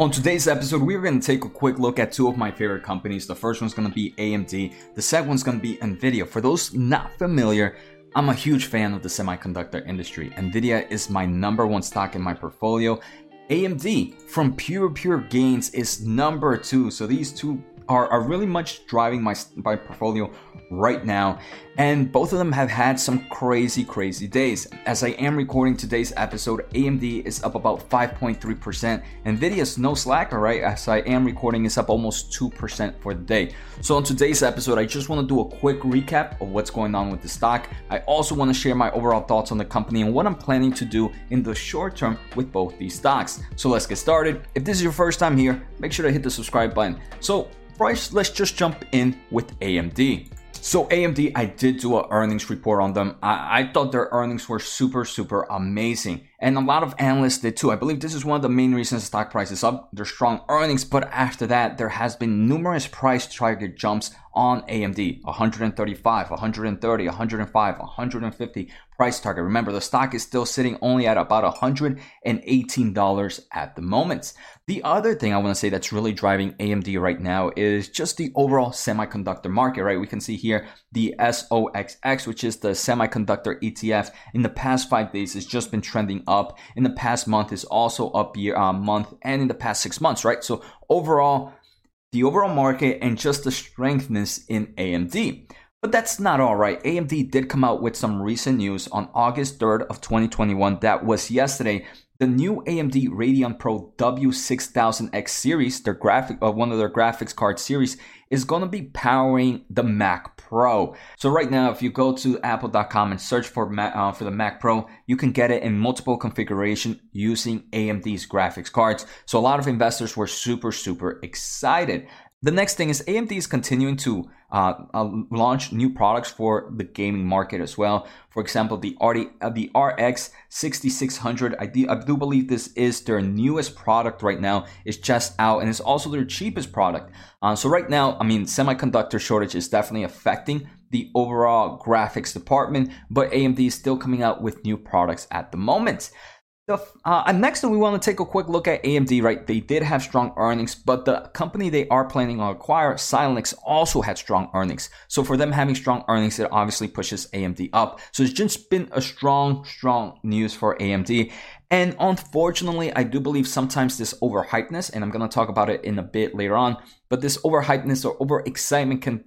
On today's episode, we're going to take a quick look at two of my favorite companies. The first one's going to be AMD, the second one's going to be Nvidia. For those not familiar, I'm a huge fan of the semiconductor industry. Nvidia is my number one stock in my portfolio. AMD from pure pure gains is number two. So these two are, are really much driving my, my portfolio right now. And both of them have had some crazy, crazy days. As I am recording today's episode, AMD is up about 5.3%. Nvidia is no slacker, right? As I am recording, it's up almost 2% for the day. So, on today's episode, I just want to do a quick recap of what's going on with the stock. I also want to share my overall thoughts on the company and what I'm planning to do in the short term with both these stocks. So, let's get started. If this is your first time here, make sure to hit the subscribe button. So, first, let's just jump in with AMD. So AMD, I did do an earnings report on them. I, I, thought their earnings were super, super amazing. And a lot of analysts did too. I believe this is one of the main reasons the stock price is up. Their strong earnings, but after that, there has been numerous price target jumps on AMD. 135, 130, 105, 150 price target. Remember, the stock is still sitting only at about $118 at the moment. The other thing I want to say that's really driving AMD right now is just the overall semiconductor market, right? We can see here the SOXX, which is the semiconductor ETF, in the past five days has just been trending up. In the past month is also up year uh, month, and in the past six months, right? So overall, the overall market and just the strengthness in AMD. But that's not all right. AMD did come out with some recent news on August 3rd of 2021. That was yesterday the new AMD Radeon Pro W6000X series, their graphic, uh, one of their graphics card series, is going to be powering the Mac Pro. So right now, if you go to Apple.com and search for Mac, uh, for the Mac Pro, you can get it in multiple configuration using AMD's graphics cards. So a lot of investors were super super excited. The next thing is AMD is continuing to uh, uh, launch new products for the gaming market as well. For example, the, RD, uh, the RX 6600, I do, I do believe this is their newest product right now. It's just out and it's also their cheapest product. Uh, so right now, I mean, semiconductor shortage is definitely affecting the overall graphics department, but AMD is still coming out with new products at the moment. Uh, next, we want to take a quick look at AMD. Right, they did have strong earnings, but the company they are planning on acquire, Xilinx, also had strong earnings. So for them having strong earnings, it obviously pushes AMD up. So it's just been a strong, strong news for AMD. And unfortunately, I do believe sometimes this overhypeness, and I'm going to talk about it in a bit later on, but this overhypeness or overexcitement can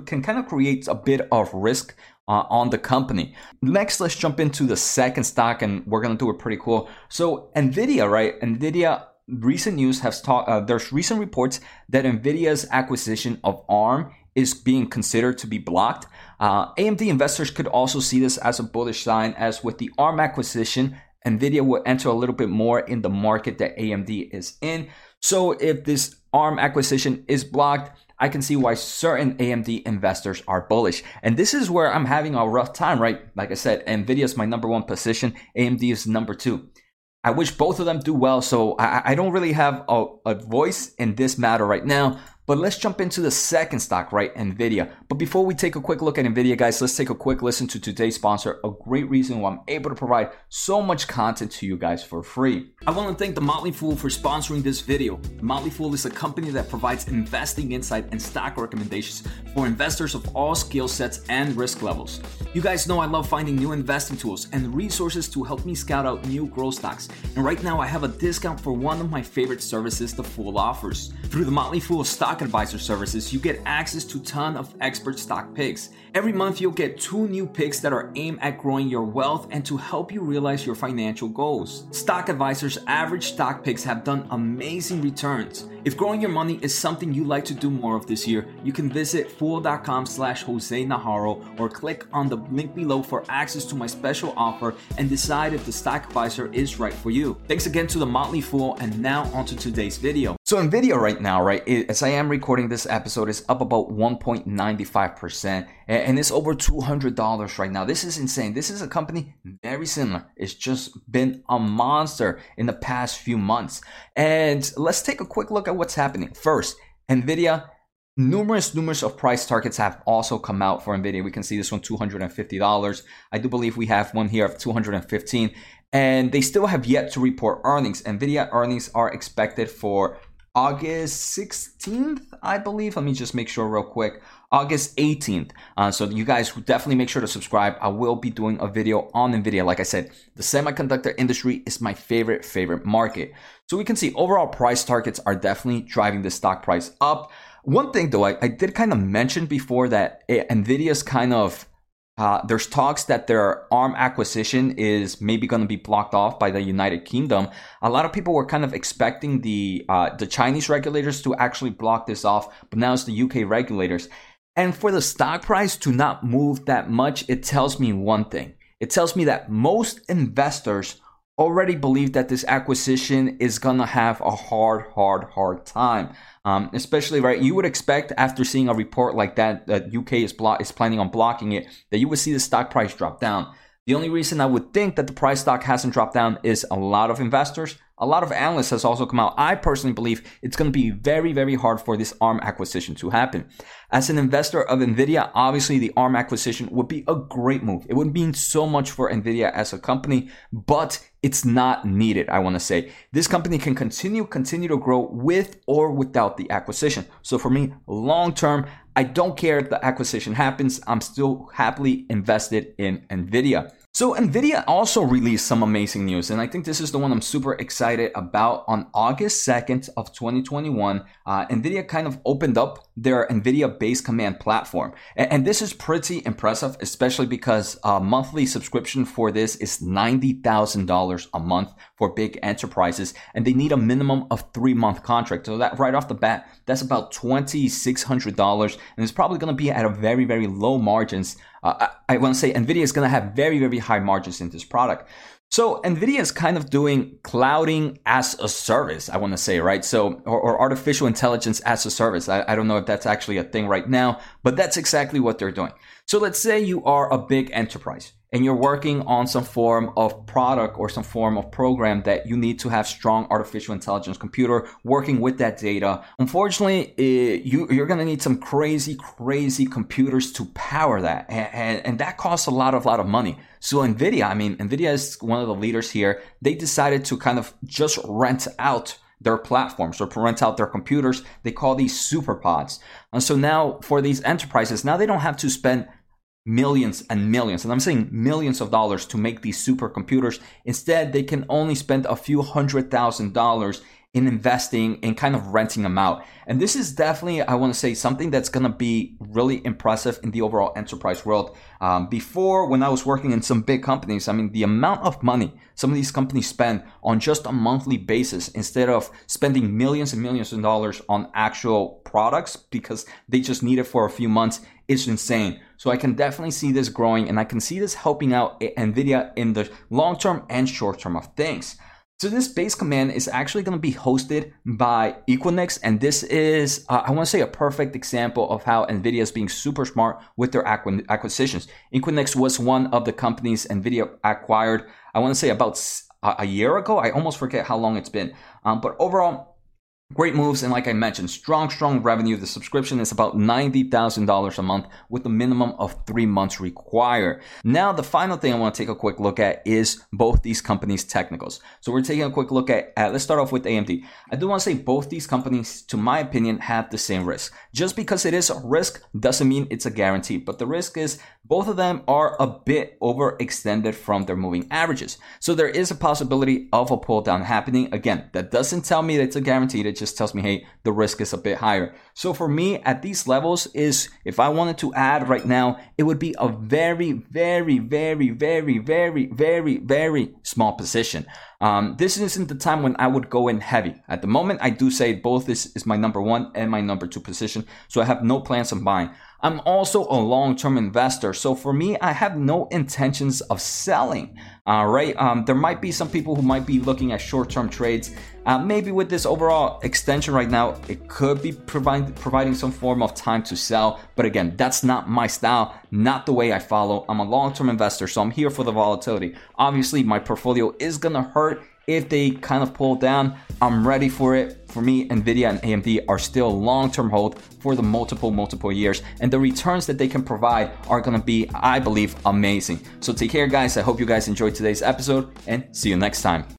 can kind of create a bit of risk uh, on the company. Next, let's jump into the second stock, and we're gonna do it pretty cool. So, Nvidia, right? Nvidia. Recent news has talked. Uh, there's recent reports that Nvidia's acquisition of ARM is being considered to be blocked. Uh, AMD investors could also see this as a bullish sign, as with the ARM acquisition, Nvidia will enter a little bit more in the market that AMD is in. So if this ARM acquisition is blocked, I can see why certain AMD investors are bullish. And this is where I'm having a rough time, right? Like I said, Nvidia is my number one position, AMD is number two. I wish both of them do well, so I, I don't really have a, a voice in this matter right now. But let's jump into the second stock, right? Nvidia. But before we take a quick look at Nvidia, guys, let's take a quick listen to today's sponsor. A great reason why I'm able to provide so much content to you guys for free. I want to thank The Motley Fool for sponsoring this video. Motley Fool is a company that provides investing insight and stock recommendations for investors of all skill sets and risk levels. You guys know I love finding new investing tools and resources to help me scout out new growth stocks. And right now I have a discount for one of my favorite services The Fool offers. Through the Motley Fool stock advisor services, you get access to ton of expert stock picks. Every month you'll get two new picks that are aimed at growing your wealth and to help you realize your financial goals. Stock advisors average stock picks have done amazing returns. If growing your money is something you like to do more of this year, you can visit fool.com slash Jose Najarro or click on the link below for access to my special offer and decide if the stock advisor is right for you. Thanks again to the Motley Fool and now onto today's video. So Nvidia right now, right, as I am recording this episode, is up about 1.95% and it's over $200 right now. This is insane. This is a company very similar. It's just been a monster in the past few months. And let's take a quick look at what's happening. First, Nvidia numerous numerous of price targets have also come out for nvidia we can see this one $250 i do believe we have one here of 215 and they still have yet to report earnings. Nvidia earnings are expected for August 16th, I believe. Let me just make sure real quick. August 18th. Uh, so you guys definitely make sure to subscribe. I will be doing a video on NVIDIA. Like I said, the semiconductor industry is my favorite, favorite market. So we can see overall price targets are definitely driving the stock price up. One thing though, I, I did kind of mention before that NVIDIA's kind of uh, there's talks that their ARM acquisition is maybe going to be blocked off by the United Kingdom. A lot of people were kind of expecting the uh, the Chinese regulators to actually block this off, but now it's the UK regulators. And for the stock price to not move that much, it tells me one thing. It tells me that most investors already believe that this acquisition is gonna have a hard, hard, hard time. Um, especially right, you would expect after seeing a report like that that UK is blo- is planning on blocking it, that you would see the stock price drop down. The only reason I would think that the price stock hasn't dropped down is a lot of investors, a lot of analysts has also come out. I personally believe it's going to be very, very hard for this ARM acquisition to happen. As an investor of Nvidia, obviously the ARM acquisition would be a great move. It would mean so much for Nvidia as a company, but it's not needed. I want to say this company can continue, continue to grow with or without the acquisition. So for me, long term, I don't care if the acquisition happens. I'm still happily invested in Nvidia. So Nvidia also released some amazing news, and I think this is the one I'm super excited about. On August 2nd of 2021, uh, Nvidia kind of opened up their Nvidia Base Command platform, and, and this is pretty impressive, especially because a monthly subscription for this is ninety thousand dollars a month for big enterprises, and they need a minimum of three month contract. So that right off the bat, that's about twenty six hundred dollars, and it's probably going to be at a very very low margins. Uh, I, I want to say NVIDIA is going to have very, very high margins in this product. So NVIDIA is kind of doing clouding as a service, I want to say, right? So, or, or artificial intelligence as a service. I, I, don't know if that's actually a thing right now, but that's exactly what they're doing. So let's say you are a big enterprise and you're working on some form of product or some form of program that you need to have strong artificial intelligence computer working with that data. Unfortunately, it, you, are going to need some crazy, crazy computers to power that. And, and, and that costs a lot of, lot of money. So NVIDIA, I mean, NVIDIA is one of the leaders here. They decided to kind of just rent out their platforms or rent out their computers. They call these super pods. And so now for these enterprises, now they don't have to spend millions and millions, and I'm saying millions of dollars to make these supercomputers. Instead, they can only spend a few hundred thousand dollars in investing and kind of renting them out. And this is definitely, I want to say, something that's going to be really impressive in the overall enterprise world. Um, before, when I was working in some big companies, I mean, the amount of money some of these companies spend on just a monthly basis instead of spending millions and millions of dollars on actual products because they just need it for a few months is insane. So I can definitely see this growing and I can see this helping out NVIDIA in the long term and short term of things. So this base command is actually going to be hosted by Equinix, and this is, uh, I want to say, a perfect example of how NVIDIA is being super smart with their acquisitions. Equinix was one of the companies NVIDIA acquired, I want to say, about a year ago. I almost forget how long it's been. Um, but overall, Great moves, and like I mentioned, strong, strong revenue. The subscription is about $90,000 a month with a minimum of three months required. Now, the final thing I want to take a quick look at is both these companies' technicals. So we're taking a quick look at, at let's start off with AMD. I do want to say both these companies, to my opinion, have the same risk. Just because it is a risk doesn't mean it's a guarantee, but the risk is both of them are a bit overextended from their moving averages. So there is a possibility of a pull down happening. Again, that doesn't tell me that it's a guarantee. It just tells me, hey, the risk is a bit higher. So for me at these levels is if I wanted to add right now, it would be a very, very, very, very, very, very, very small position. Um, this isn't the time when I would go in heavy. At the moment, I do say both is, is my number one and my number two position. So I have no plans on buying. I'm also a long-term investor. So for me, I have no intentions of selling. All right. Um, there might be some people who might be looking at short-term trades. Uh, maybe with this overall extension right now, it could be provide, providing some form of time to sell. But again, that's not my style, not the way I follow. I'm a long-term investor, so I'm here for the volatility. Obviously, my portfolio is gonna hurt if they kind of pull down, I'm ready for it. For me, Nvidia and AMD are still long-term hold for the multiple, multiple years, and the returns that they can provide are gonna be, I believe, amazing. So take care, guys. I hope you guys enjoyed today's episode, and see you next time.